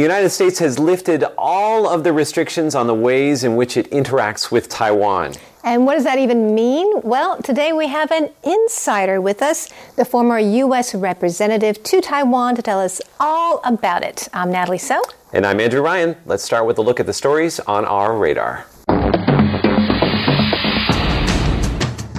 The United States has lifted all of the restrictions on the ways in which it interacts with Taiwan. And what does that even mean? Well, today we have an insider with us, the former U.S. representative to Taiwan, to tell us all about it. I'm Natalie So. And I'm Andrew Ryan. Let's start with a look at the stories on our radar.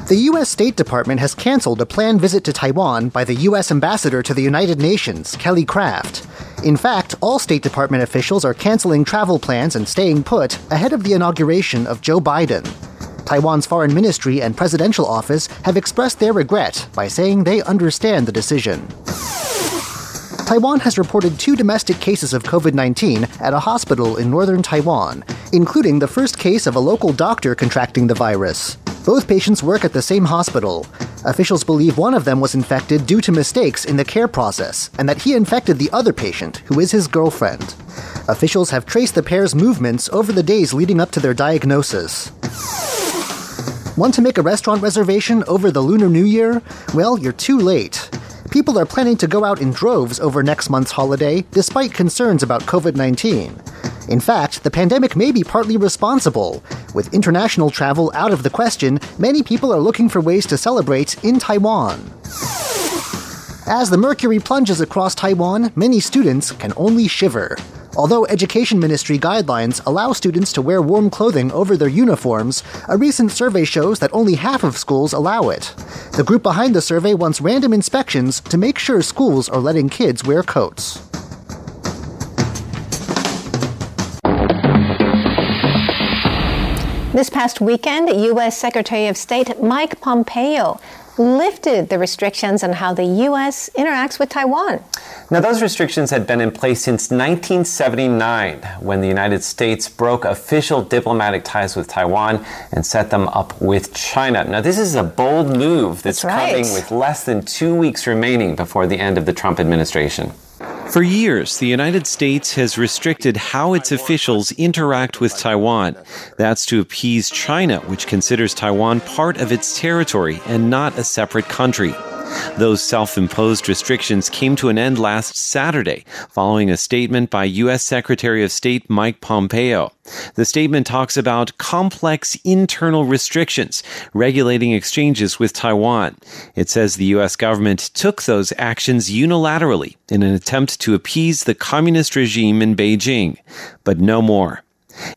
The U.S. State Department has canceled a planned visit to Taiwan by the U.S. ambassador to the United Nations, Kelly Craft. In fact, all State Department officials are canceling travel plans and staying put ahead of the inauguration of Joe Biden. Taiwan's foreign ministry and presidential office have expressed their regret by saying they understand the decision. Taiwan has reported two domestic cases of COVID 19 at a hospital in northern Taiwan, including the first case of a local doctor contracting the virus. Both patients work at the same hospital. Officials believe one of them was infected due to mistakes in the care process, and that he infected the other patient, who is his girlfriend. Officials have traced the pair's movements over the days leading up to their diagnosis. Want to make a restaurant reservation over the Lunar New Year? Well, you're too late. People are planning to go out in droves over next month's holiday, despite concerns about COVID 19. In fact, the pandemic may be partly responsible. With international travel out of the question, many people are looking for ways to celebrate in Taiwan. As the mercury plunges across Taiwan, many students can only shiver. Although Education Ministry guidelines allow students to wear warm clothing over their uniforms, a recent survey shows that only half of schools allow it. The group behind the survey wants random inspections to make sure schools are letting kids wear coats. This past weekend, U.S. Secretary of State Mike Pompeo lifted the restrictions on how the U.S. interacts with Taiwan. Now, those restrictions had been in place since 1979 when the United States broke official diplomatic ties with Taiwan and set them up with China. Now, this is a bold move that's, that's right. coming with less than two weeks remaining before the end of the Trump administration. For years, the United States has restricted how its officials interact with Taiwan. That's to appease China, which considers Taiwan part of its territory and not a separate country. Those self imposed restrictions came to an end last Saturday following a statement by U.S. Secretary of State Mike Pompeo. The statement talks about complex internal restrictions regulating exchanges with Taiwan. It says the U.S. government took those actions unilaterally in an attempt to appease the communist regime in Beijing, but no more.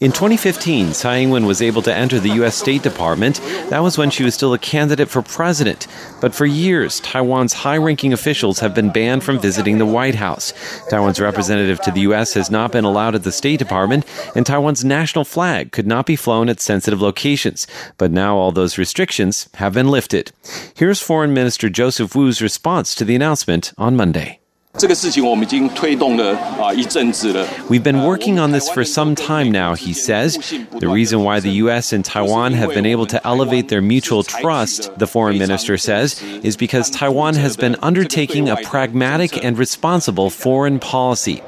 In 2015, Tsai Ing-wen was able to enter the U.S. State Department. That was when she was still a candidate for president. But for years, Taiwan's high-ranking officials have been banned from visiting the White House. Taiwan's representative to the U.S. has not been allowed at the State Department, and Taiwan's national flag could not be flown at sensitive locations. But now all those restrictions have been lifted. Here's Foreign Minister Joseph Wu's response to the announcement on Monday. We've been working on this for some time now, he says. The reason why the U.S. and Taiwan have been able to elevate their mutual trust, the foreign minister says, is because Taiwan has been undertaking a pragmatic and responsible foreign policy.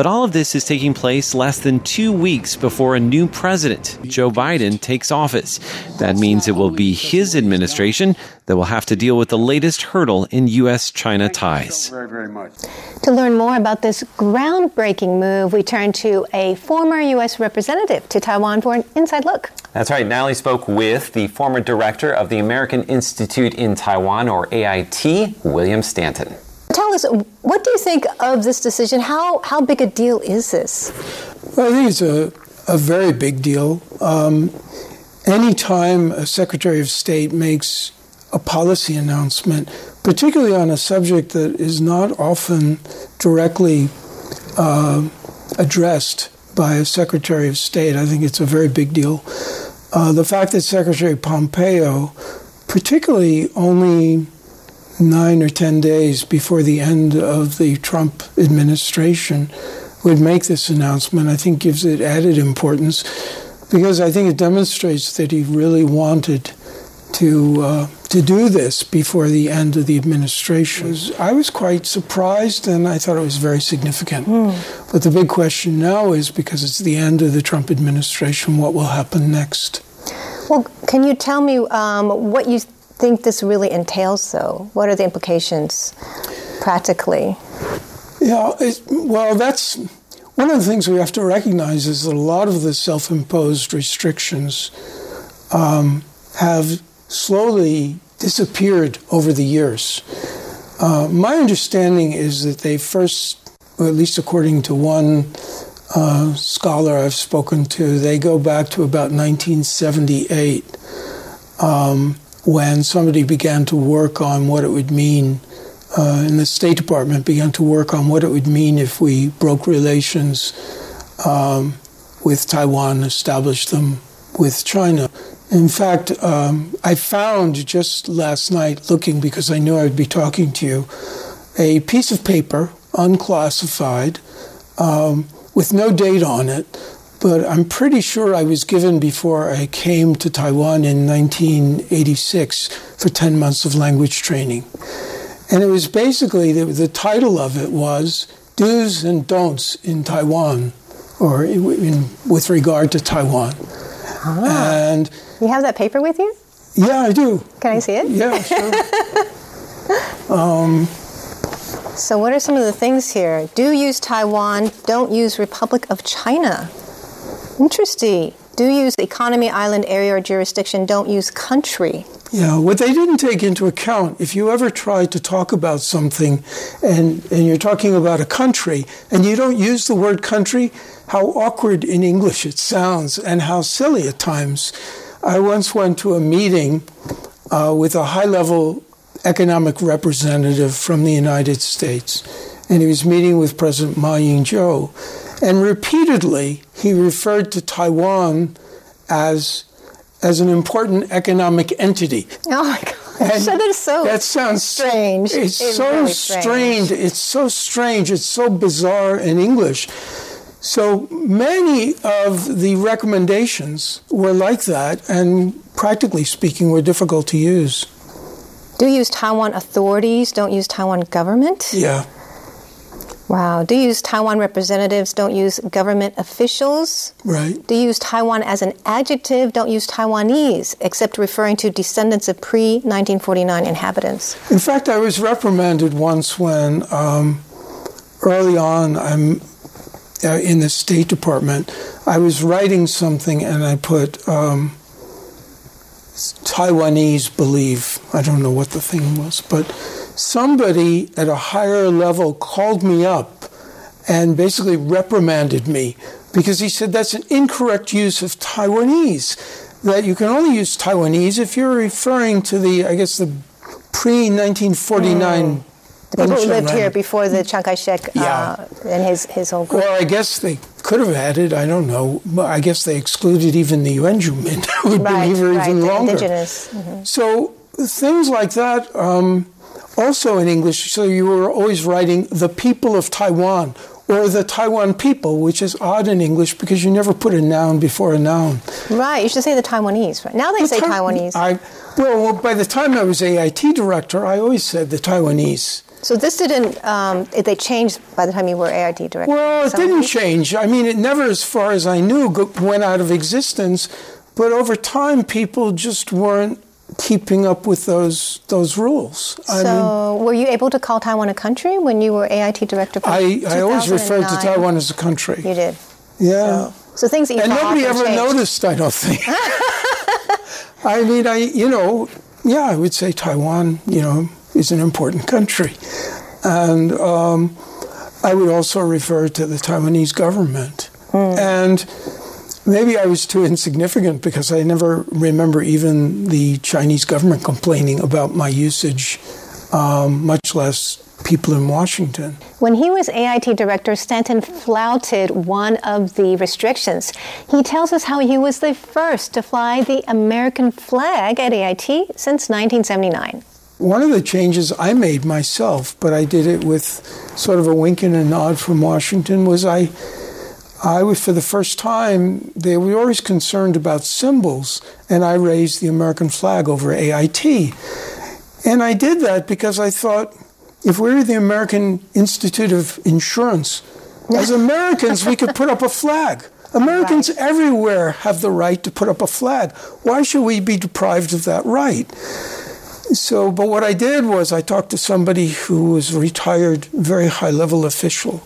But all of this is taking place less than two weeks before a new president, Joe Biden, takes office. That means it will be his administration that will have to deal with the latest hurdle in U.S. China ties. Very, very much. To learn more about this groundbreaking move, we turn to a former U.S. representative to Taiwan for an inside look. That's right. Natalie spoke with the former director of the American Institute in Taiwan, or AIT, William Stanton. Tell us, what do you think of this decision? How, how big a deal is this? Well, I think it's a, a very big deal. Um, anytime a Secretary of State makes a policy announcement, particularly on a subject that is not often directly uh, addressed by a Secretary of State, I think it's a very big deal. Uh, the fact that Secretary Pompeo, particularly only nine or ten days before the end of the Trump administration would make this announcement, I think gives it added importance because I think it demonstrates that he really wanted to uh, to do this before the end of the administration. I was quite surprised, and I thought it was very significant. Mm. But the big question now is because it's the end of the Trump administration, what will happen next? Well, can you tell me um, what you think this really entails, though? What are the implications practically? Yeah, well, that's one of the things we have to recognize is that a lot of the self imposed restrictions um, have slowly disappeared over the years. Uh, my understanding is that they first, or at least according to one uh, scholar I've spoken to, they go back to about 1978 um, when somebody began to work on what it would mean. Uh, in the State Department, began to work on what it would mean if we broke relations um, with Taiwan, established them with China. In fact, um, I found just last night, looking because I knew I would be talking to you, a piece of paper, unclassified, um, with no date on it, but I'm pretty sure I was given before I came to Taiwan in 1986 for 10 months of language training. And it was basically the, the title of it was Do's and Don'ts in Taiwan, or in, in, with regard to Taiwan. Ah. And you have that paper with you? Yeah, I do. Can I see it? Yeah, sure. um, so, what are some of the things here? Do use Taiwan, don't use Republic of China. Interesting. Do use economy, island, area, or jurisdiction, don't use country. Yeah, what they didn't take into account, if you ever try to talk about something and, and you're talking about a country and you don't use the word country, how awkward in English it sounds and how silly at times. I once went to a meeting uh, with a high level economic representative from the United States, and he was meeting with President Ma Ying jeou. And repeatedly, he referred to Taiwan as, as an important economic entity. Oh my God. And that is so that sounds strange. It's, it's so strange. strange. It's so strange. It's so bizarre in English. So many of the recommendations were like that, and practically speaking, were difficult to use. Do use Taiwan authorities, don't use Taiwan government? Yeah. Wow. Do you use Taiwan representatives, don't use government officials. Right. Do you use Taiwan as an adjective, don't use Taiwanese, except referring to descendants of pre 1949 inhabitants. In fact, I was reprimanded once when um, early on I'm uh, in the State Department, I was writing something and I put um, Taiwanese believe. I don't know what the thing was, but somebody at a higher level called me up and basically reprimanded me because he said that's an incorrect use of Taiwanese. That you can only use Taiwanese if you're referring to the, I guess, the pre 1949 the people who lived here before the Chiang Kai-shek uh, yeah. and his, his whole group. Well, I guess they could have added, I don't know, I guess they excluded even the Yuanjumin who would right, been here right, even longer. Indigenous. Mm-hmm. So things like that, um, also in English, so you were always writing the people of Taiwan or the Taiwan people, which is odd in English because you never put a noun before a noun. Right, you should say the Taiwanese. Right now they the say ta- Taiwanese. I, well, by the time I was AIT director, I always said the Taiwanese. So this didn't, um, they changed by the time you were AIT director? Well, it didn't change. I mean, it never, as far as I knew, went out of existence. But over time, people just weren't keeping up with those those rules. I so, mean, were you able to call Taiwan a country when you were AIT director? I, I always referred to Taiwan as a country. You did. Yeah. So, so things that you and nobody ever changed. noticed. I don't think. I mean, I you know, yeah, I would say Taiwan. You know, is an important country. And um, I would also refer to the Taiwanese government. Mm. And maybe I was too insignificant because I never remember even the Chinese government complaining about my usage, um, much less people in Washington. When he was AIT director, Stanton flouted one of the restrictions. He tells us how he was the first to fly the American flag at AIT since 1979. One of the changes I made myself, but I did it with sort of a wink and a nod from Washington, was I, I was for the first time, they were always concerned about symbols, and I raised the American flag over AIT. And I did that because I thought if we were the American Institute of Insurance, as Americans, we could put up a flag. Americans right. everywhere have the right to put up a flag. Why should we be deprived of that right? So, but what I did was I talked to somebody who was a retired, very high level official.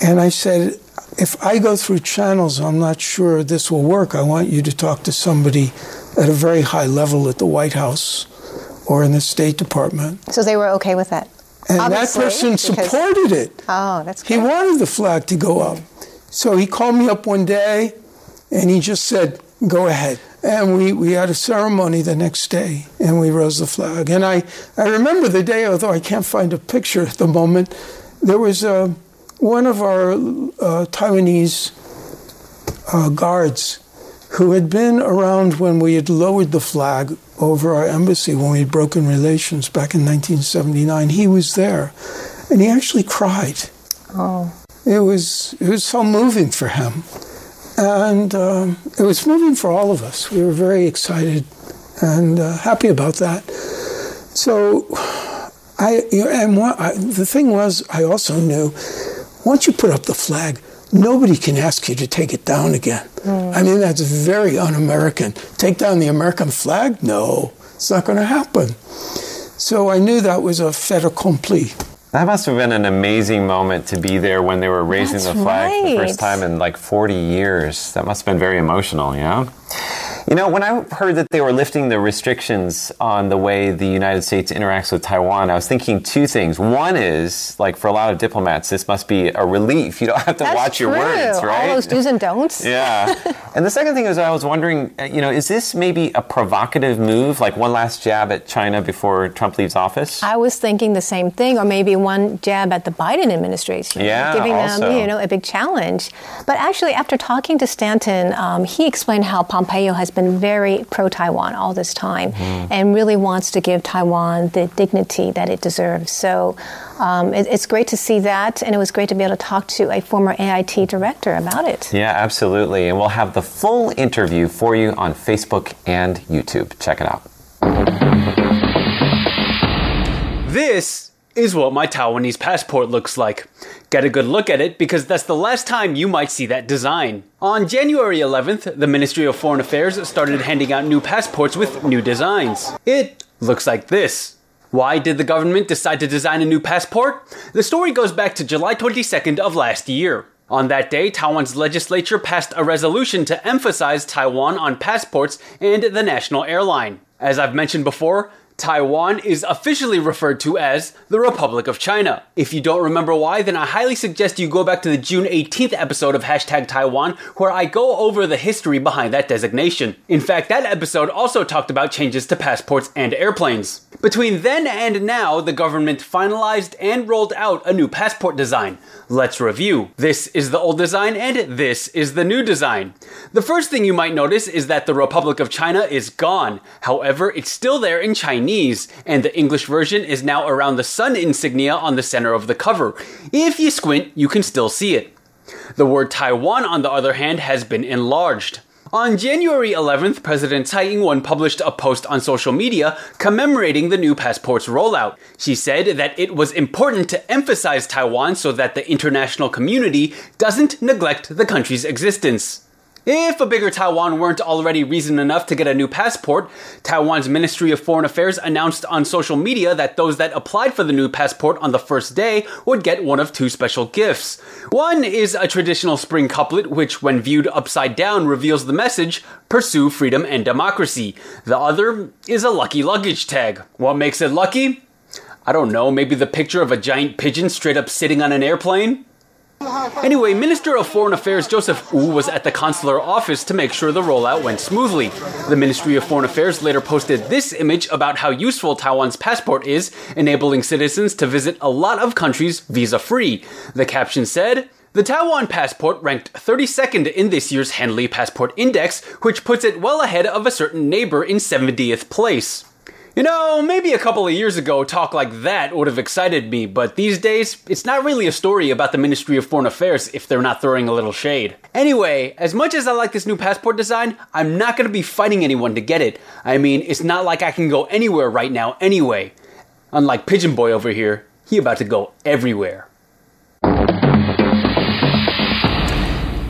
And I said, if I go through channels, I'm not sure this will work. I want you to talk to somebody at a very high level at the White House or in the State Department. So they were okay with that? And Obviously, that person supported it. Oh, that's He wanted the flag to go up. So he called me up one day and he just said, Go ahead. And we, we had a ceremony the next day and we rose the flag. And I, I remember the day, although I can't find a picture at the moment, there was uh, one of our uh, Taiwanese uh, guards who had been around when we had lowered the flag over our embassy when we had broken relations back in 1979. He was there and he actually cried. Oh. It was it was so moving for him, and um, it was moving for all of us. We were very excited and uh, happy about that. So, I and what, I, the thing was, I also knew once you put up the flag, nobody can ask you to take it down again. Hmm. I mean, that's very un-American. Take down the American flag? No, it's not going to happen. So I knew that was a fait accompli. That must have been an amazing moment to be there when they were raising That's the flag for the first time in like 40 years. That must have been very emotional, yeah? You know, when I heard that they were lifting the restrictions on the way the United States interacts with Taiwan, I was thinking two things. One is, like, for a lot of diplomats, this must be a relief. You don't have to That's watch your words, right? All those do's and don'ts. Yeah. and the second thing is, I was wondering, uh, you know, is this maybe a provocative move, like one last jab at China before Trump leaves office? I was thinking the same thing, or maybe one jab at the Biden administration, Yeah, giving also. them, you know, a big challenge. But actually, after talking to Stanton, um, he explained how Pompeo has been very pro-Taiwan all this time, Mm-hmm. and really wants to give Taiwan the dignity that it deserves. So. Um, it, it's great to see that, and it was great to be able to talk to a former AIT director about it. Yeah, absolutely. And we'll have the full interview for you on Facebook and YouTube. Check it out. This is what my Taiwanese passport looks like. Get a good look at it because that's the last time you might see that design. On January 11th, the Ministry of Foreign Affairs started handing out new passports with new designs. It looks like this. Why did the government decide to design a new passport? The story goes back to July 22nd of last year. On that day, Taiwan's legislature passed a resolution to emphasize Taiwan on passports and the national airline. As I've mentioned before, Taiwan is officially referred to as the Republic of China. If you don't remember why, then I highly suggest you go back to the June 18th episode of Hashtag Taiwan, where I go over the history behind that designation. In fact, that episode also talked about changes to passports and airplanes. Between then and now, the government finalized and rolled out a new passport design. Let's review. This is the old design and this is the new design. The first thing you might notice is that the Republic of China is gone. However, it's still there in Chinese, and the English version is now around the sun insignia on the center of the cover. If you squint, you can still see it. The word Taiwan, on the other hand, has been enlarged. On January 11th, President Tsai Ing-wen published a post on social media commemorating the new passport's rollout. She said that it was important to emphasize Taiwan so that the international community doesn't neglect the country's existence. If a bigger Taiwan weren't already reason enough to get a new passport, Taiwan's Ministry of Foreign Affairs announced on social media that those that applied for the new passport on the first day would get one of two special gifts. One is a traditional spring couplet, which, when viewed upside down, reveals the message Pursue freedom and democracy. The other is a lucky luggage tag. What makes it lucky? I don't know, maybe the picture of a giant pigeon straight up sitting on an airplane? Anyway, Minister of Foreign Affairs Joseph Wu was at the consular office to make sure the rollout went smoothly. The Ministry of Foreign Affairs later posted this image about how useful Taiwan's passport is, enabling citizens to visit a lot of countries visa free. The caption said, the Taiwan passport ranked 32nd in this year's Henley Passport Index, which puts it well ahead of a certain neighbor in 70th place. You know, maybe a couple of years ago, talk like that would have excited me, but these days, it's not really a story about the Ministry of Foreign Affairs if they're not throwing a little shade. Anyway, as much as I like this new passport design, I'm not gonna be fighting anyone to get it. I mean, it's not like I can go anywhere right now anyway. Unlike Pigeon Boy over here, he about to go everywhere.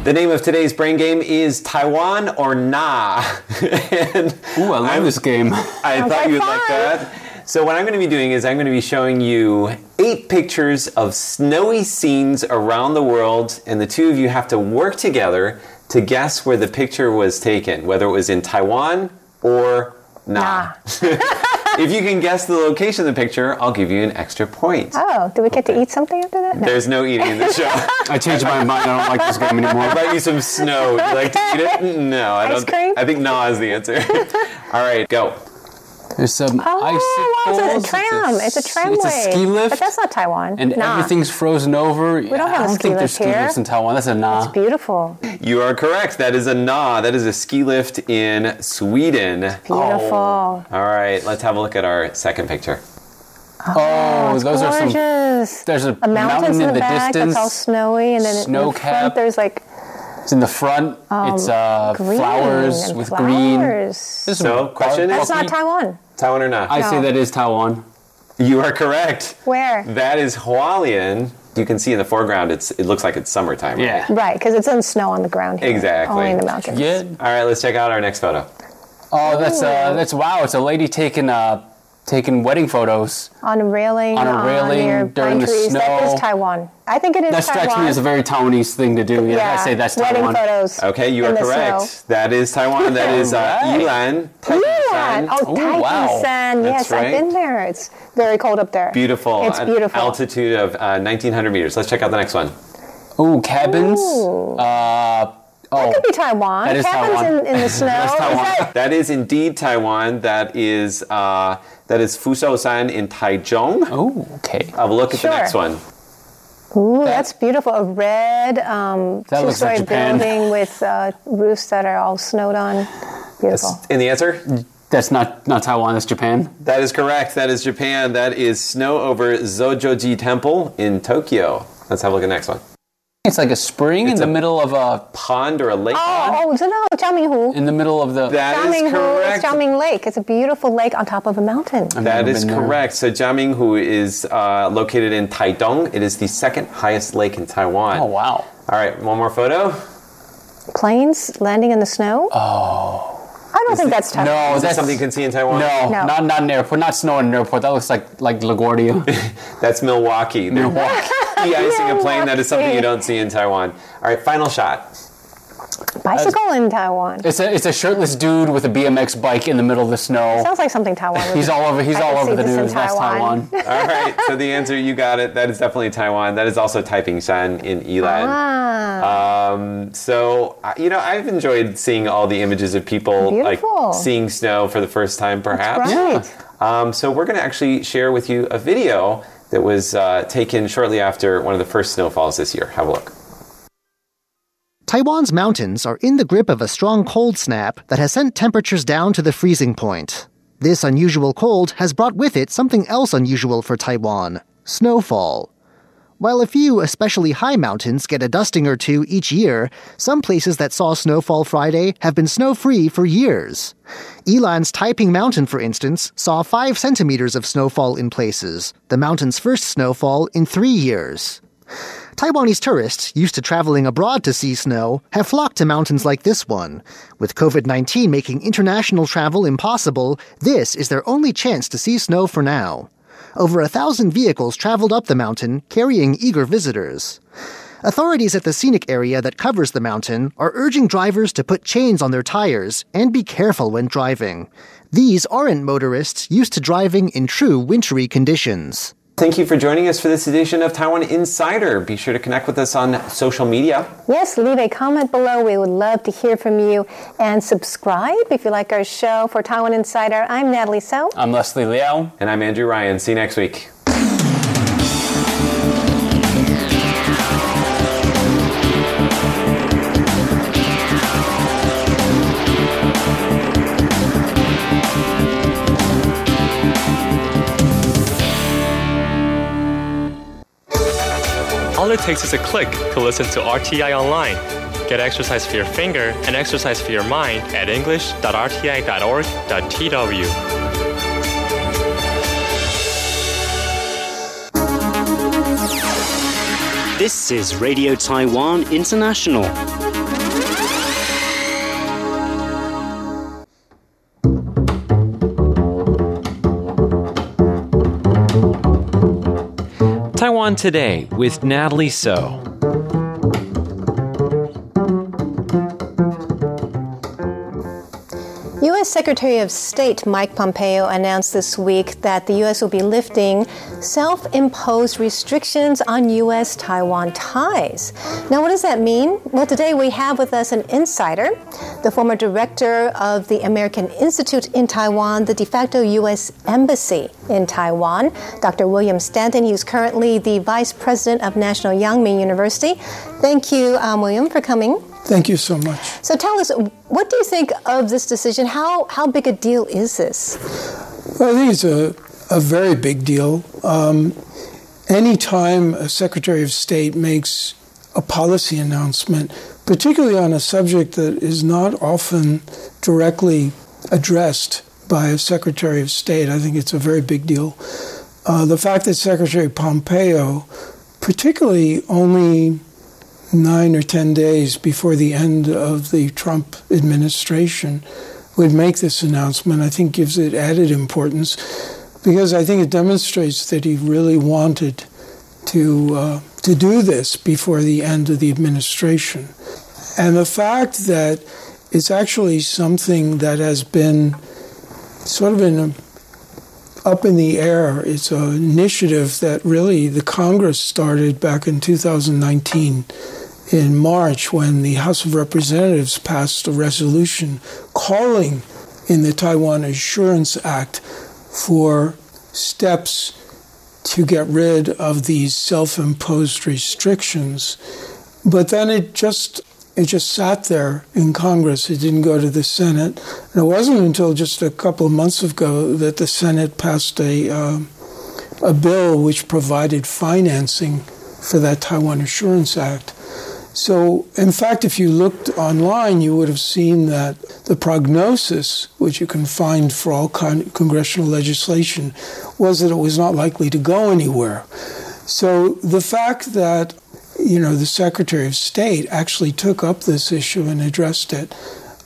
The name of today's brain game is Taiwan or Nah. and Ooh, I love this game. I thought you'd like that. So, what I'm going to be doing is I'm going to be showing you eight pictures of snowy scenes around the world, and the two of you have to work together to guess where the picture was taken, whether it was in Taiwan or not. if you can guess the location of the picture, I'll give you an extra point. Oh, do we get to eat something after that? No. There's no eating in the show. I changed my mind. I don't like this game anymore. I brought you some snow. Would you like to eat it? No, I Ice don't. cream? I think nah is the answer. All right, go. There's some Oh, wow, icicles. it's a tram. It's a tramway. It's a ski lift. But that's not Taiwan. and nah. everything's frozen over. We don't have I a don't ski think there's lift ski here. lifts in Taiwan. That's a nah. It's beautiful. You are correct. That is a nah. That is a ski lift in Sweden. Beautiful. Oh. All right, let's have a look at our second picture. oh, oh those are some. Gorgeous. There's a, a mountains mountain in in the, the back distance. that's all snowy, and then in Snow the front cap. there's like It's in the front. it's uh, flowers and with green. flowers. There's So, some question bar- is- That's not Taiwan. Taiwan or not? I say that is Taiwan. you are correct. Where? That is Hualien. You can see in the foreground. It's it looks like it's summertime. right? Yeah. Right, because it's in snow on the ground here. Exactly. Only in the mountains. Yeah. All right, let's check out our next photo. Oh, that's uh, that's wow. It's a lady taking uh, taking wedding photos. On a railing. On a railing near during the trees. Snow. That is Taiwan. I think it is That Taiwan. strikes me as a very Taiwanese thing to do. Yeah, I say that's wedding Taiwan. photos. Okay, you are correct. snow. That is Taiwan. That is uh, Alright. Yilan. Yilan. Oh, Titan wow. San. That's Yes, I've been there. It's very cold up there. Beautiful. It's An beautiful. altitude of uh, 1900 meters. Let's check out the next one. Ooh, cabins. Ooh. Uh, oh, Could be Taiwan. That is Cabins Taiwan. In, in the snow. Is Taiwan. that- That is indeed Taiwan. That is uh, that is Fushoushan in Taichung. oh, okay. Have a look at Sure. the next one. Ooh, that's beautiful. A red um, That looks like two-story Japan. building with uh, roofs that are all snowed on. Beautiful. And the answer? That's not not Taiwan. That's Japan. That is correct. That is Japan. That is snow over Zojoji Temple in Tokyo. Let's have a look at the next one. It's like a spring It's in the middle of a Pond or a lake pond? Oh, oh, so no, Jiaminghu. in the middle of the. That is Jiaminghu is correct. Jiaming Lake. It's a beautiful lake on top of a mountain. I've That never is been there. correct. So Jiaminghu is uh, located in Taidong. It is the second highest lake in Taiwan. Oh wow. All right, one more photo. Planes landing in the snow. Oh. I don't think that's Taiwan. No, Is that something you can see in Taiwan? No, No. not not an airport. Not snow in an airport. That looks like like LaGuardia. That's Milwaukee. They're Milwaukee. de-icing a plane. That is something you don't see in Taiwan. All right, final shot. Bicycle in Taiwan. It's a it's a shirtless dude with a BMX bike in the middle of the snow. Sounds like something Taiwan would He's all over. He's I all over the this in news. That's Taiwan. Taiwan. All right, so the answer, you got it. That is definitely Taiwan. That is also Taiping Shan in Yilan. Ah. Um, so, you know, I've enjoyed seeing all the images of people Beautiful. like seeing snow for the first time, perhaps. right. Um, so, we're going to actually share with you a video that was uh, taken shortly after one of the first snowfalls this year. Have a look. Taiwan's mountains are in the grip of a strong cold snap that has sent temperatures down to the freezing point. This unusual cold has brought with it something else unusual for Taiwan snowfall. While a few especially high mountains get a dusting or two each year, some places that saw snowfall Friday have been snow free for years. Yilan's Taiping Mountain, for instance, saw 5 centimeters of snowfall in places, the mountain's first snowfall in three years. Taiwanese tourists, used to traveling abroad to see snow, have flocked to mountains like this one. With COVID 19 making international travel impossible, this is their only chance to see snow for now. Over a thousand vehicles traveled up the mountain, carrying eager visitors. Authorities at the scenic area that covers the mountain are urging drivers to put chains on their tires and be careful when driving. These aren't motorists used to driving in true wintry conditions. Thank you for joining us for this edition of Taiwan Insider. Be sure to connect with us on social media. Yes, leave a comment below. We would love to hear from you. And subscribe if you like our show. For Taiwan Insider, I'm Natalie So. I'm Leslie Liao. And I'm Andrew Ryan. See you next week. All it takes is a click to listen to RTI online. Get exercise for your finger and exercise for your mind at english.rti.org.tw. This is Radio Taiwan International. Taiwan Today with Natalie So. Secretary of State Mike Pompeo announced this week that the U.S. will be lifting self imposed restrictions on U.S. Taiwan ties. Now, what does that mean? Well, today we have with us an insider, the former director of the American Institute in Taiwan, the de facto U.S. Embassy in Taiwan, Dr. William Stanton. He's currently the vice president of National Yang-Ming University. Thank you, um, William, for coming. Thank you so much. So tell us, what do you think of this decision? How, how big a deal is this? Well, I think it's a, a very big deal. Um, anytime a Secretary of State makes a policy announcement, particularly on a subject that is not often directly addressed by a Secretary of State, I think it's a very big deal. Uh, the fact that Secretary Pompeo, particularly only nine or ten days before the end of the Trump administration would make this announcement, I think gives it added importance because I think it demonstrates that he really wanted to uh, to do this before the end of the administration, and the fact that it's actually something that has been sort of in a, up in the air. It's an initiative that really the Congress started back in 2019 in March when the House of Representatives passed a resolution calling in the Taiwan Assurance Act for steps to get rid of these self-imposed restrictions. But then it just it just sat there in Congress. It didn't go to the Senate. And it wasn't until just a couple of months ago that the Senate passed a uh, a bill which provided financing for that Taiwan Assurance Act. So, in fact, if you looked online, you would have seen that the prognosis, which you can find for all con- congressional legislation, was that it was not likely to go anywhere. So, the fact that you know the Secretary of State actually took up this issue and addressed it,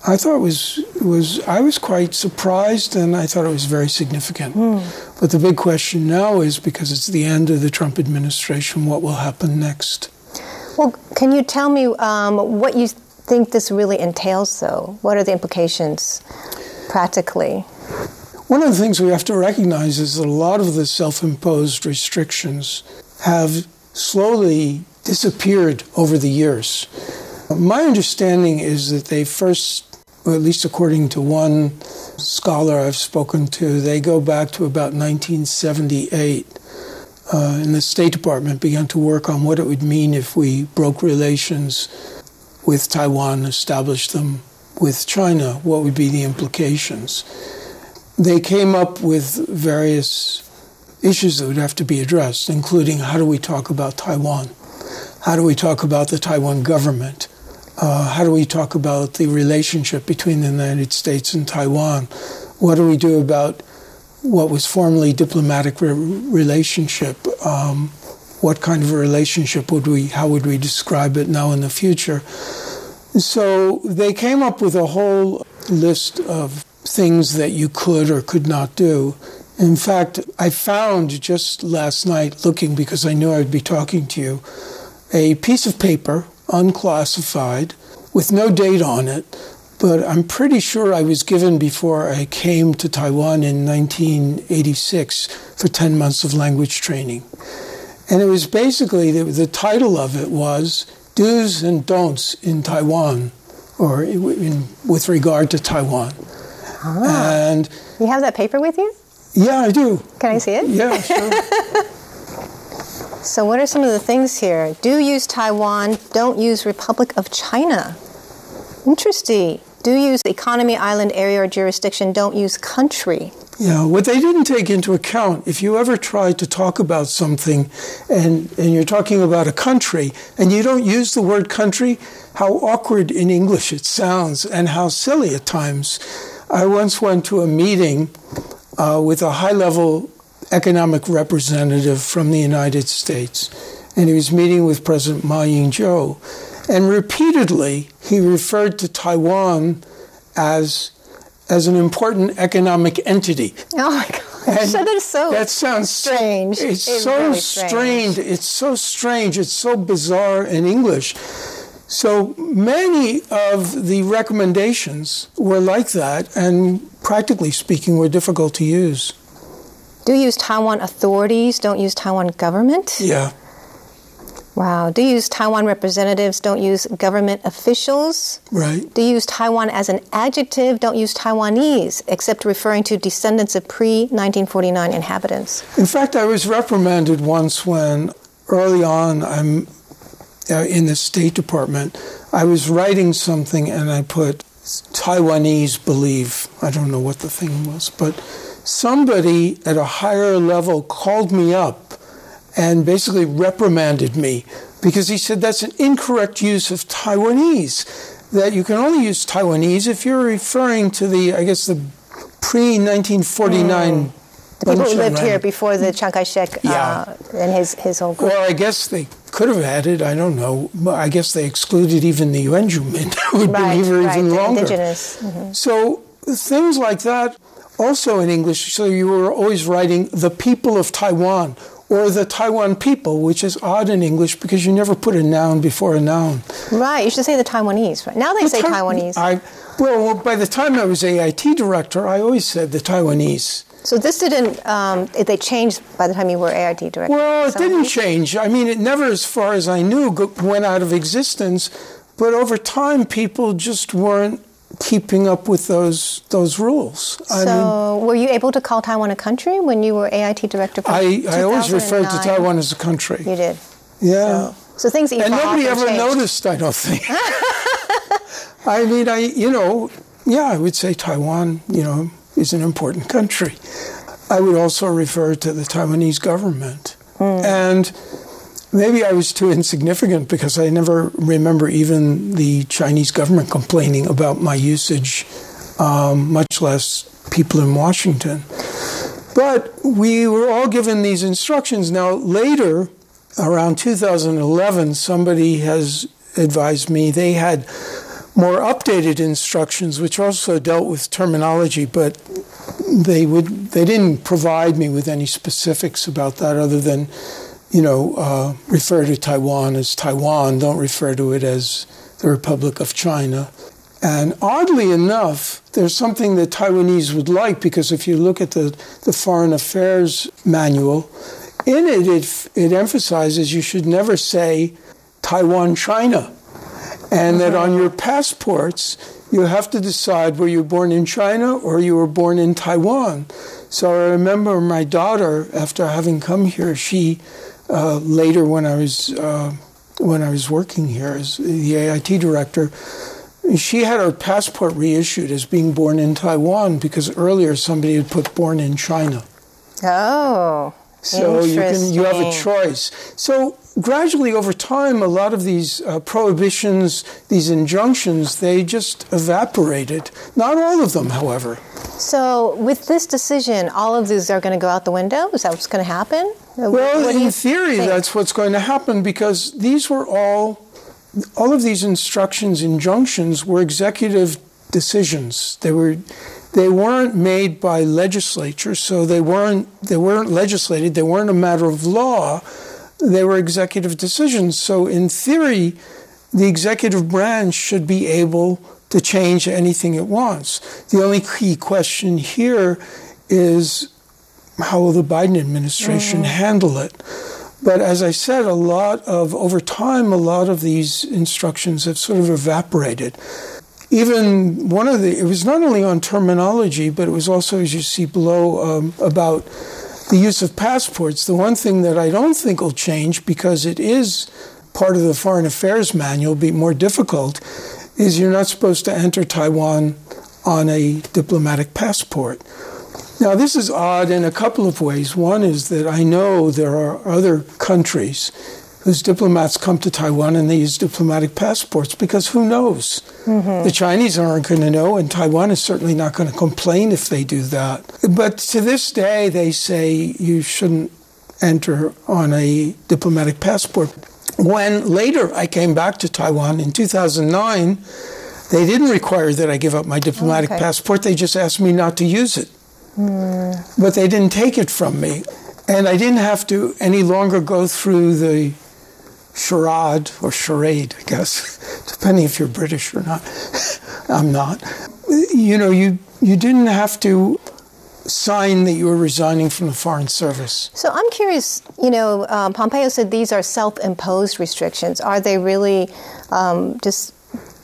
I thought was was I was quite surprised, and I thought it was very significant. Mm. But the big question now is because it's the end of the Trump administration, what will happen next? Well, can you tell me um, what you think this really entails, though? What are the implications practically? One of the things we have to recognize is that a lot of the self imposed restrictions have slowly disappeared over the years. My understanding is that they first, at least according to one scholar I've spoken to, they go back to about 1978 uh, and the State Department began to work on what it would mean if we broke relations with Taiwan, established them with China, what would be the implications. They came up with various issues that would have to be addressed, including how do we talk about Taiwan? How do we talk about the Taiwan government? Uh, how do we talk about the relationship between the United States and Taiwan? What do we do about what was formerly diplomatic re- relationship. Um, what kind of a relationship would we? How would we describe it now in the future? So they came up with a whole list of things that you could or could not do. In fact, I found just last night, looking because I knew I'd be talking to you, a piece of paper, unclassified, with no date on it, but I'm pretty sure I was given before I came to Taiwan in 1986 for 10 months of language training. And it was basically, the, the title of it was Do's and Don'ts in Taiwan, or in, with regard to Taiwan. Ah. And you have that paper with you? Yeah, I do. Can I see it? Yeah, sure. so, what are some of the things here? Do use Taiwan, don't use Republic of China. Interesting do use economy, island, area, or jurisdiction, don't use country. Yeah, what they didn't take into account, if you ever try to talk about something and, and you're talking about a country and you don't use the word country, how awkward in English it sounds and how silly at times. I once went to a meeting uh, with a high level economic representative from the United States, and he was meeting with President Ma Ying jeou and repeatedly, he referred to Taiwan as, as an important economic entity. Oh my God. And So that is so that sounds strange. It's, It's so really strange. strange. It's so strange. It's so bizarre in English. So many of the recommendations were like that, and practically speaking, were difficult to use. Do you use Taiwan authorities? Don't use Taiwan government? Yeah. Wow. Do you use Taiwan representatives? Don't use government officials? Right. Do you use Taiwan as an adjective? Don't use Taiwanese, except referring to descendants of pre 1949 inhabitants. In fact, I was reprimanded once when early on I'm uh, in the State Department. I was writing something and I put Taiwanese believe. I don't know what the thing was, but somebody at a higher level called me up and basically reprimanded me because he said that's an incorrect use of Taiwanese. That you can only use Taiwanese if you're referring to the, I guess, the pre 1949 The people who lived here before the Chiang Kai shek Yeah. uh, and his, his whole group. Well, I guess they could have added, I don't know, I guess they excluded even the Yuanjumin, who had right, here right, even longer. indigenous. Mhm. So things like that, also in English, so you were always writing the people of Taiwan or the Taiwan people, which is odd in English because you never put a noun before a noun. Right, you should say the Taiwanese. Right? Now they say The Tai- Taiwanese. I, well, well, by the time I was AIT director, I always said the Taiwanese. so this didn't, um, they changed by the time you were AIT director. Well, it So- didn't change. I mean, it never, as far as I knew, went out of existence. But over time, people just weren't keeping up with those those rules. I mean, So, were you able to call Taiwan a country when you were AIT director? I, I always referred to Taiwan as a country. You did. Yeah. So things that you and nobody ever changed. noticed, I don't think. I mean, I, you know, yeah, I would say Taiwan, you know, is an important country. I would also refer to the Taiwanese government. Hmm. And maybe I was too insignificant because I never remember even the Chinese government complaining about my usage, um, much less people in Washington. But we were all given these instructions. Now, later, around 2011, somebody has advised me they had more updated instructions, which also dealt with terminology, but they would they didn't provide me with any specifics about that other than you know uh, refer to Taiwan as Taiwan, don't refer to it as the Republic of China. And oddly enough, there's something that Taiwanese would like because if you look at the, the Foreign Affairs manual, in it, it it emphasizes you should never say Taiwan, China and that on your passports you have to decide were you born in China or you were born in Taiwan. So I remember my daughter, after having come here, she uh, later when I was uh, when I was working here as the AIT director, she had her passport reissued as being born in Taiwan because earlier somebody had put born in China. Oh. So you can you have a choice. So gradually over time, a lot of these uh, prohibitions, these injunctions, they just evaporated. Not all of them, however. So, with this decision, all of these are going to go out the window? Is that what's going to happen? Well, in theory, think? that's what's going to happen because these were all, all of these instructions, injunctions were executive decisions. They were, they weren't made by legislatures, so they weren't they weren't legislated. They weren't a matter of law. They were executive decisions. So in theory, the executive branch should be able to change anything it wants. The only key question here is how will the Biden administration handle it? But as I said, a lot of, over time, a lot of these instructions have sort of evaporated. Even one of the, it was not only on terminology, but it was also, as you see below, um, about the use of passports. The one thing that I don't think will change, because it is part of the Foreign Affairs Manual, be more difficult, is you're not supposed to enter Taiwan on a diplomatic passport. Now, this is odd in a couple of ways. One is that I know there are other countries whose diplomats come to Taiwan and they use diplomatic passports because who knows? The Chinese aren't going to know, and Taiwan is certainly not going to complain if they do that. But to this day, they say you shouldn't enter on a diplomatic passport. When later I came back to Taiwan in 2009, they didn't require that I give up my diplomatic Okay. passport. They just asked me not to use it. Mm. But they didn't take it from me. And I didn't have to any longer go through the charade or charade, I guess, depending if you're British or not. I'm not. You know, you you didn't have to sign that you were resigning from the Foreign Service. So I'm curious, you know, um, Pompeo said these are self imposed restrictions. Are they really um, just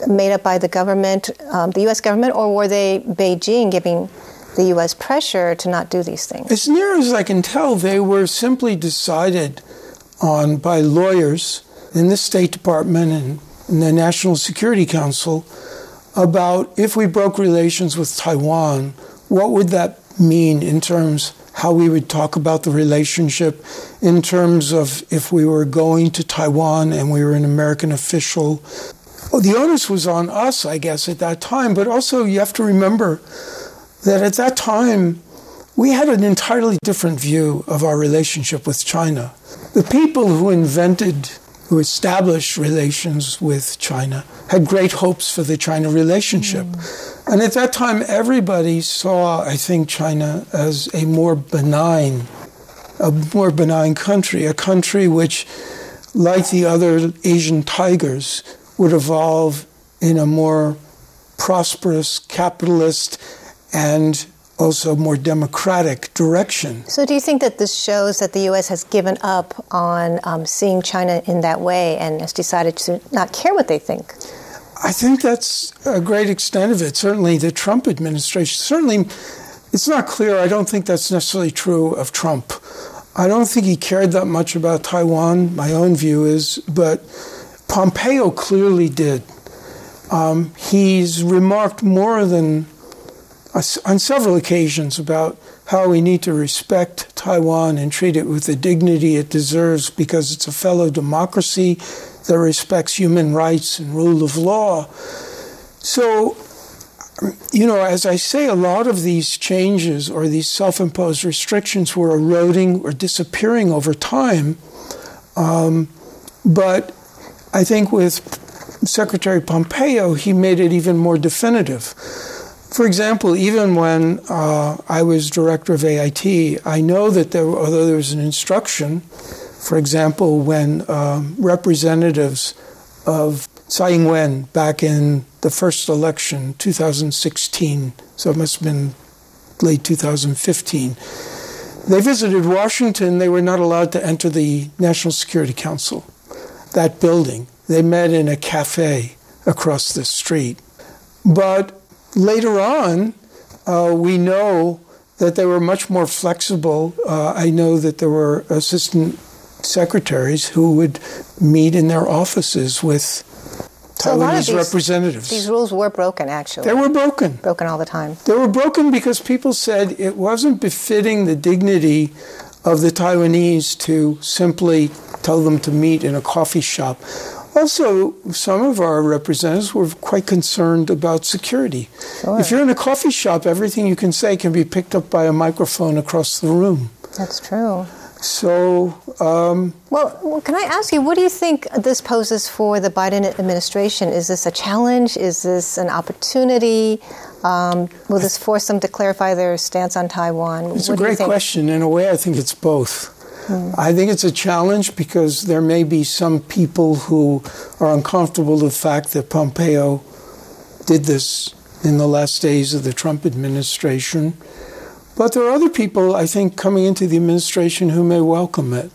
made up by the government, um, the U.S. government, or were they Beijing giving the U.S. pressure to not do these things? As near as I can tell, they were simply decided on by lawyers in the State Department and in the National Security Council about if we broke relations with Taiwan, what would that mean in terms how we would talk about the relationship in terms of if we were going to Taiwan and we were an American official. Well, the onus was on us, I guess, at that time, but also you have to remember that at that time we had an entirely different view of our relationship with China. The people who invented who established relations with China, had great hopes for the China relationship. Mm. And at that time, everybody saw, I think, China as a more benign, a more benign country, a country which, like the other Asian tigers, would evolve in a more prosperous, capitalist, and also more democratic direction. So, do you think that this shows that the U.S. has given up on um, seeing China in that way and has decided to not care what they think? I think that's a great extent of it. Certainly, the Trump administration, certainly, it's not clear. I don't think that's necessarily true of Trump. I don't think he cared that much about Taiwan, my own view is, but Pompeo clearly did. Um, he's remarked more than on several occasions about how we need to respect Taiwan and treat it with the dignity it deserves because it's a fellow democracy that respects human rights and rule of law. So, you know, as I say, a lot of these changes or these self imposed restrictions were eroding or disappearing over time. Um, but I think with Secretary Pompeo, he made it even more definitive. For example, even when uh, I was director of AIT, I know that there, although there was an instruction, for example, when um, representatives of Tsai Ing-wen back in the first election, 2016, so it must have been late 2015, they visited Washington. They were not allowed to enter the National Security Council, that building. They met in a cafe across the street. But later on, uh, we know that they were much more flexible. Uh, I know that there were assistant secretaries who would meet in their offices with so Taiwanese these, representatives. These rules were broken, actually. They were broken. Broken all the time. They were broken because people said it wasn't befitting the dignity of the Taiwanese to simply tell them to meet in a coffee shop also, some of our representatives were quite concerned about security. Sure. If you're in a coffee shop, everything you can say can be picked up by a microphone across the room. That's true. So, um, well, can I ask you, what do you think this poses for the Biden administration? Is this a challenge? Is this an opportunity? Um, will this force them to clarify their stance on Taiwan? It's what a great question. In a way, I think it's both. I think it's a challenge because there may be some people who are uncomfortable with the fact that Pompeo did this in the last days of the Trump administration. But there are other people, I think, coming into the administration who may welcome it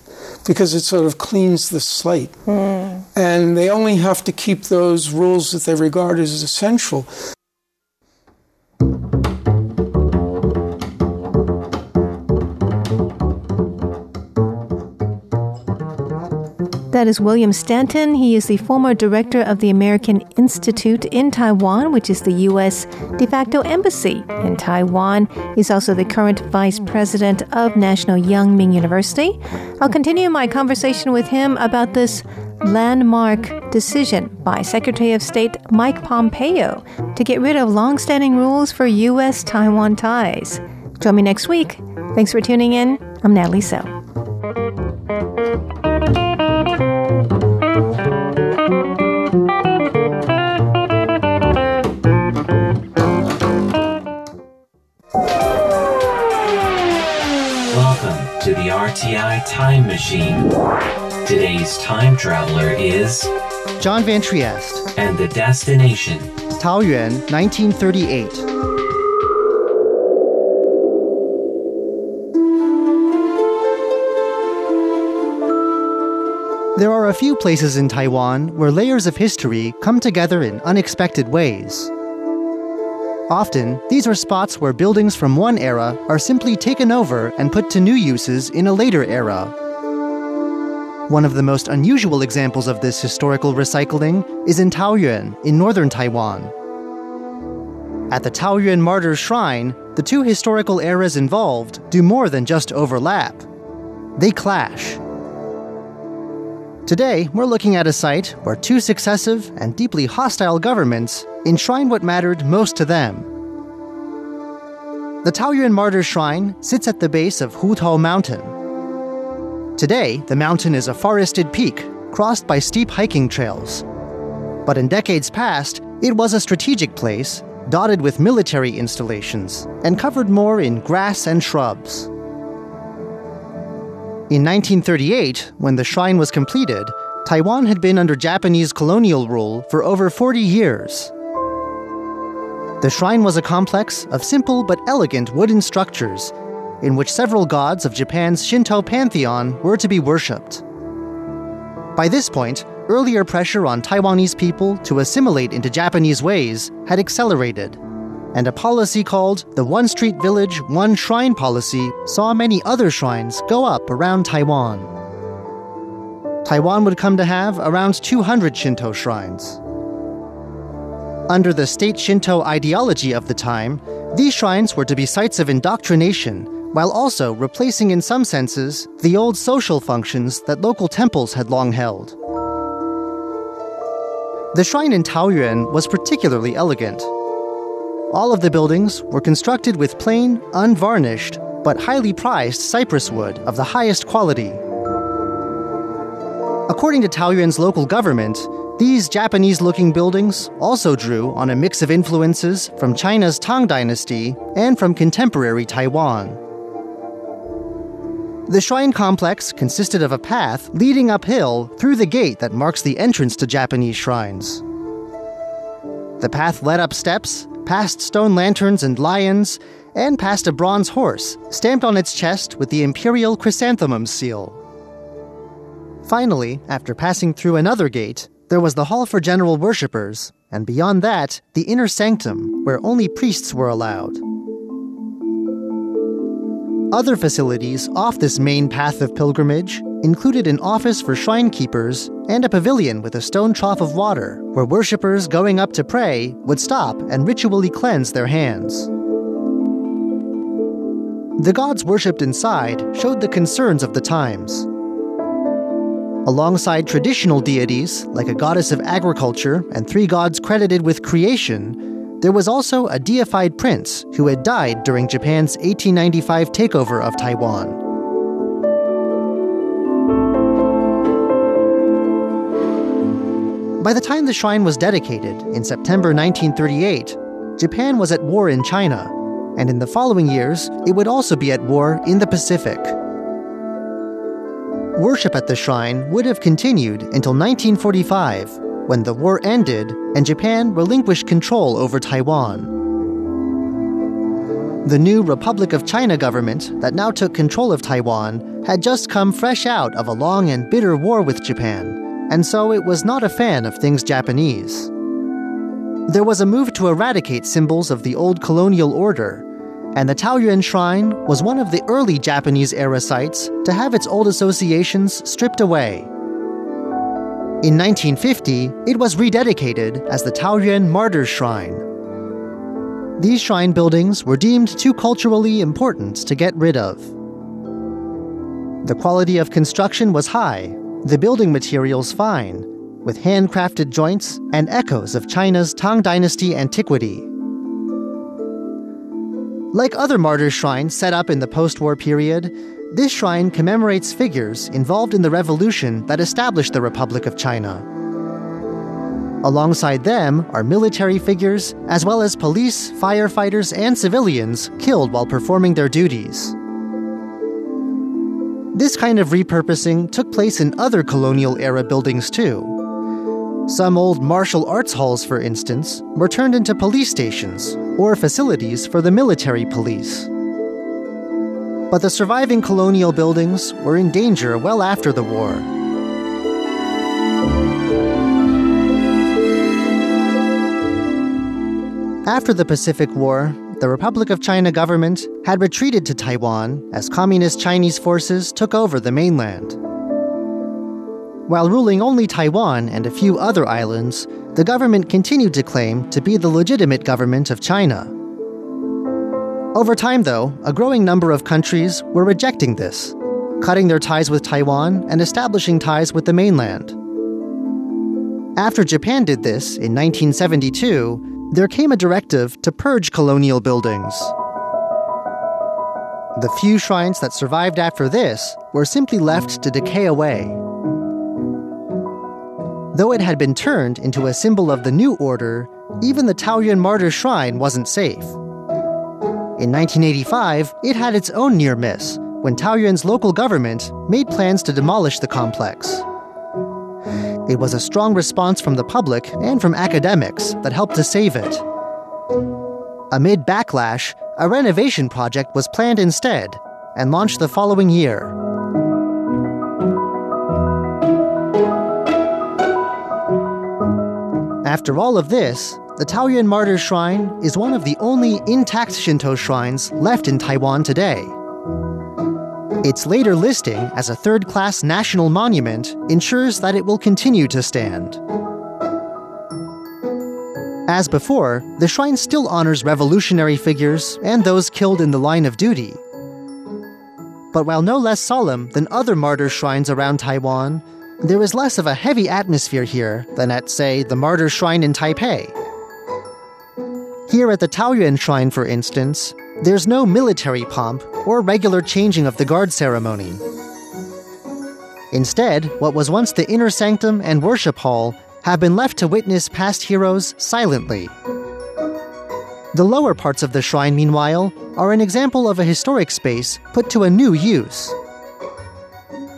because it sort of cleans the slate. Mm. And they only have to keep those rules that they regard as essential. That is William Stanton. He is the former director of the American Institute in Taiwan, which is the U.S. de facto embassy in Taiwan. He's also the current vice president of National Yang Ming University. I'll continue my conversation with him about this landmark decision by Secretary of State Mike Pompeo to get rid of longstanding rules for U.S. Taiwan ties. Join me next week. Thanks for tuning in. I'm Natalie So. RTI Time Machine. Today's time traveler is John Van Trieste, and the destination Taoyuan, 1938. There are a few places in Taiwan where layers of history come together in unexpected ways. Often, these are spots where buildings from one era are simply taken over and put to new uses in a later era. One of the most unusual examples of this historical recycling is in Taoyuan, in northern Taiwan. At the Taoyuan Martyrs Shrine, the two historical eras involved do more than just overlap. They clash. Today, we're looking at a site where two successive and deeply hostile governments enshrine what mattered most to them. The Taoyuan Martyr Shrine sits at the base of Hutou Mountain. Today, the mountain is a forested peak, crossed by steep hiking trails. But in decades past, it was a strategic place, dotted with military installations, and covered more in grass and shrubs. In 1938, when the shrine was completed, Taiwan had been under Japanese colonial rule for over 40 years. The shrine was a complex of simple but elegant wooden structures in which several gods of Japan's Shinto pantheon were to be worshipped. By this point, earlier pressure on Taiwanese people to assimilate into Japanese ways had accelerated and a policy called the One Street Village, One Shrine policy saw many other shrines go up around Taiwan. Taiwan would come to have around 200 Shinto shrines. Under the state Shinto ideology of the time, these shrines were to be sites of indoctrination, while also replacing, in some senses, the old social functions that local temples had long held. The shrine in Taoyuan was particularly elegant. All of the buildings were constructed with plain, unvarnished, but highly prized cypress wood of the highest quality. According to Taoyuan's local government, these Japanese looking buildings also drew on a mix of influences from China's Tang Dynasty and from contemporary Taiwan. The shrine complex consisted of a path leading uphill through the gate that marks the entrance to Japanese shrines. The path led up steps, past stone lanterns and lions, and past a bronze horse stamped on its chest with the imperial chrysanthemum seal. Finally, after passing through another gate, there was the hall for general worshippers, and beyond that, the inner sanctum, where only priests were allowed. Other facilities off this main path of pilgrimage included an office for shrine keepers and a pavilion with a stone trough of water where worshippers going up to pray would stop and ritually cleanse their hands. The gods worshipped inside showed the concerns of the times. Alongside traditional deities, like a goddess of agriculture and three gods credited with creation, there was also a deified prince who had died during Japan's 1895 takeover of Taiwan. By the time the shrine was dedicated in September 1938, Japan was at war in China, and in the following years, it would also be at war in the Pacific. Worship at the shrine would have continued until 1945, when the war ended and Japan relinquished control over Taiwan. The new Republic of China government that now took control of Taiwan had just come fresh out of a long and bitter war with Japan and so it was not a fan of things Japanese. There was a move to eradicate symbols of the old colonial order, and the Taoyuan Shrine was one of the early Japanese era sites to have its old associations stripped away. In 1950, it was rededicated as the Taoyuan Martyrs Shrine. These shrine buildings were deemed too culturally important to get rid of. The quality of construction was high, the building materials fine, with handcrafted joints and echoes of China's Tang Dynasty antiquity. Like other martyr shrines set up in the post war period, this shrine commemorates figures involved in the revolution that established the Republic of China. Alongside them are military figures, as well as police, firefighters, and civilians killed while performing their duties. this kind of repurposing took place in other colonial era buildings too. Some old martial arts halls, for instance, were turned into police stations or facilities for the military police. But the surviving colonial buildings were in danger well after the war. After the Pacific War, the Republic of China government had retreated to Taiwan as Communist Chinese forces took over the mainland. While ruling only Taiwan and a few other islands, the government continued to claim to be the legitimate government of China. Over time, though, a growing number of countries were rejecting this, cutting their ties with Taiwan and establishing ties with the mainland. After Japan did this in 1972, there came a directive to purge colonial buildings. The few shrines that survived after this were simply left to decay away. Though it had been turned into a symbol of the new order, even the Taoyuan Martyr Shrine wasn't safe. In 1985, it had its own near miss when Taoyuan's local government made plans to demolish the complex. It was a strong response from the public and from academics that helped to save it. Amid backlash, a renovation project was planned instead and launched the following year. After all of this, the Taoyuan Martyr Shrine is one of the only intact Shinto shrines left in Taiwan today. Its later listing as a third class national monument ensures that it will continue to stand. As before, the shrine still honors revolutionary figures and those killed in the line of duty. But while no less solemn than other martyr shrines around Taiwan, there is less of a heavy atmosphere here than at, say, the Martyr Shrine in Taipei. Here at the Taoyuan Shrine, for instance, there's no military pomp or regular changing of the guard ceremony. Instead, what was once the inner sanctum and worship hall have been left to witness past heroes silently. The lower parts of the shrine, meanwhile, are an example of a historic space put to a new use.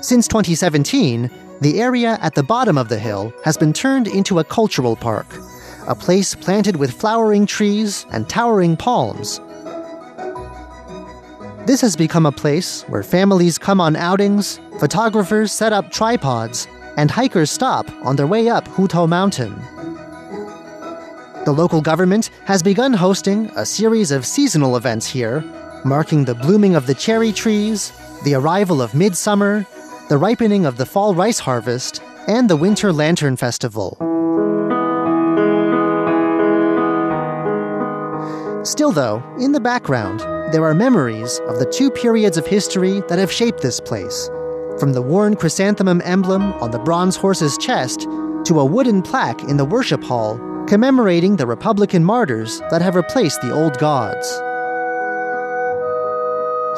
Since 2017, the area at the bottom of the hill has been turned into a cultural park, a place planted with flowering trees and towering palms. This has become a place where families come on outings, photographers set up tripods, and hikers stop on their way up Hutou Mountain. The local government has begun hosting a series of seasonal events here, marking the blooming of the cherry trees, the arrival of midsummer, the ripening of the fall rice harvest, and the Winter Lantern Festival. Still, though, in the background, there are memories of the two periods of history that have shaped this place from the worn chrysanthemum emblem on the bronze horse's chest to a wooden plaque in the worship hall commemorating the Republican martyrs that have replaced the old gods.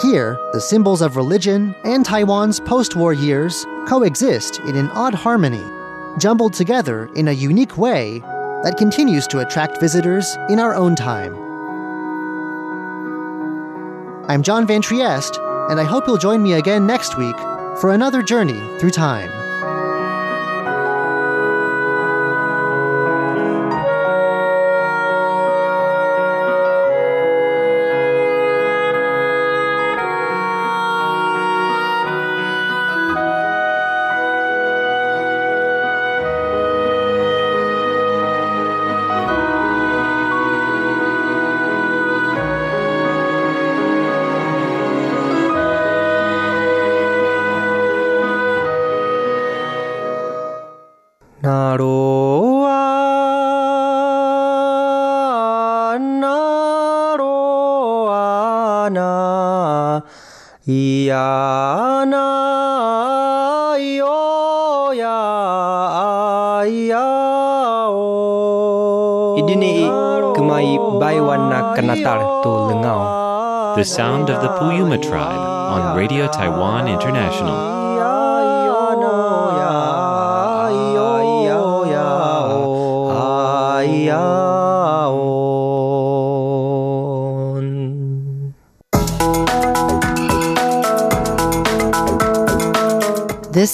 Here, the symbols of religion and Taiwan's post war years coexist in an odd harmony, jumbled together in a unique way that continues to attract visitors in our own time. I'm John Van Trieste, and I hope you'll join me again next week for another journey through time.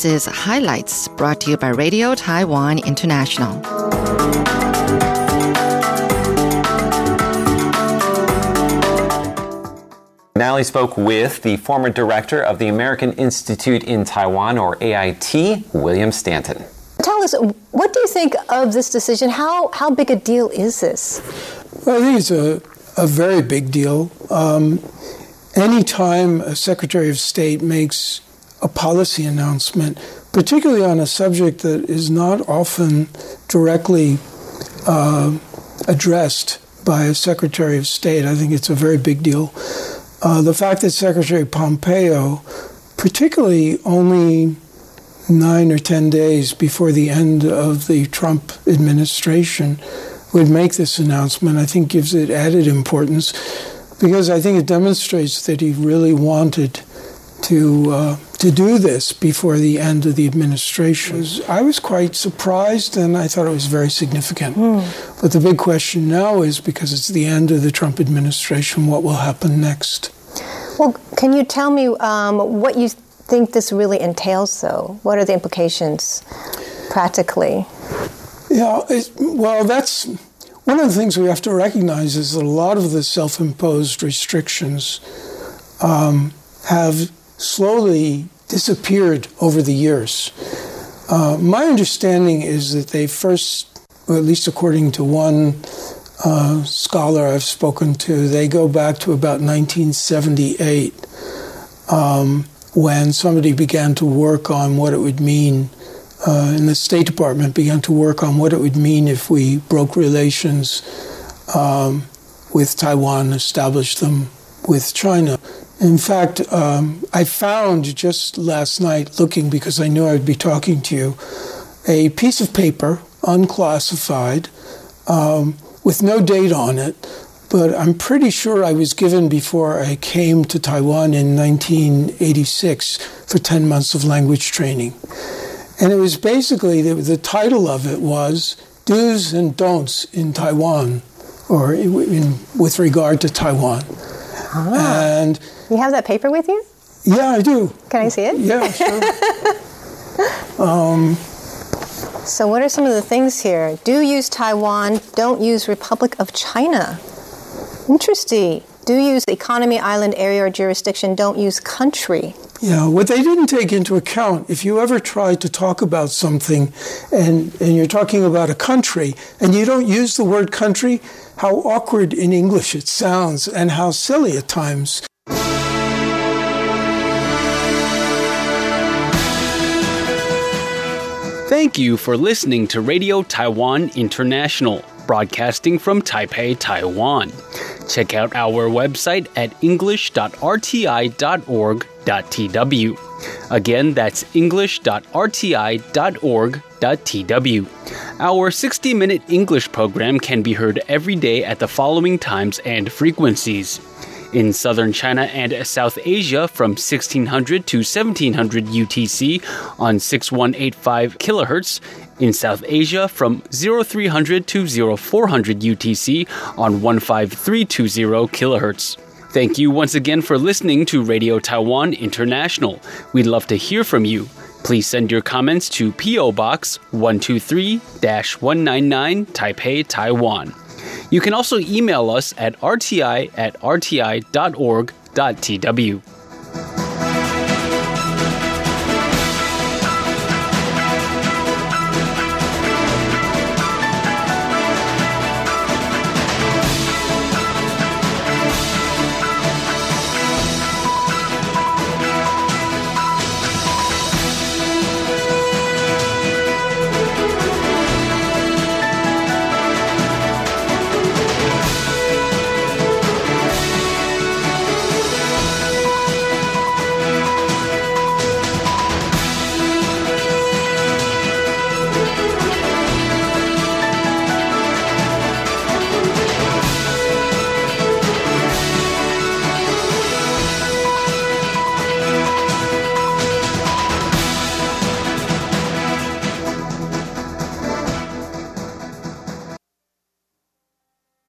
This is Highlights brought to you by Radio Taiwan International. Natalie spoke with the former director of the American Institute in Taiwan, or AIT, William Stanton. Tell us, what do you think of this decision? How, how big a deal is this? Well, I think it's a, a very big deal. Um, anytime a Secretary of State makes a policy announcement, particularly on a subject that is not often directly uh, addressed by a Secretary of State, I think it's a very big deal. Uh, the fact that Secretary Pompeo, particularly only nine or ten days before the end of the Trump administration, would make this announcement, I think gives it added importance because I think it demonstrates that he really wanted to uh, to do this before the end of the administration. I was quite surprised, and I thought it was very significant. Mm. But the big question now is because it's the end of the Trump administration, what will happen next? Well, can you tell me um, what you think this really entails, though? What are the implications practically? Yeah, well, that's one of the things we have to recognize is that a lot of the self imposed restrictions um, have slowly disappeared over the years. Uh, my understanding is that they first, at least according to one uh, scholar I've spoken to, they go back to about 1978 um, when somebody began to work on what it would mean. Uh, and the State Department began to work on what it would mean if we broke relations um, with Taiwan, established them with China. In fact, um, I found just last night, looking because I knew I would be talking to you, a piece of paper, unclassified, um, with no date on it, but I'm pretty sure I was given before I came to Taiwan in 1986 for 10 months of language training. And it was basically, the, the title of it was Do's and Don'ts in Taiwan, or in, with regard to Taiwan. Ah. And you have that paper with you? Yeah, I do. Can I see it? Yeah, sure. um, so, what are some of the things here? Do use Taiwan, don't use Republic of China. Interesting. Do use economy, island, area, or jurisdiction, don't use country. Yeah, what they didn't take into account, if you ever try to talk about something and, and you're talking about a country and you don't use the word country, how awkward in English it sounds and how silly at times. Thank you for listening to Radio Taiwan International, broadcasting from Taipei, Taiwan. Check out our website at english.rti.org.tw. Again, that's english.rti.org.tw. Our 60 minute English program can be heard every day at the following times and frequencies in southern China and South Asia from 1600 to 1700 UTC on 6185 kHz, in South Asia from 0300 to 0400 UTC on 15320 kHz. Thank you once again for listening to Radio Taiwan International. We'd love to hear from you. Please send your comments to P.O. Box 123 199 Taipei, Taiwan. You can also email us at rti at rti.org.tw.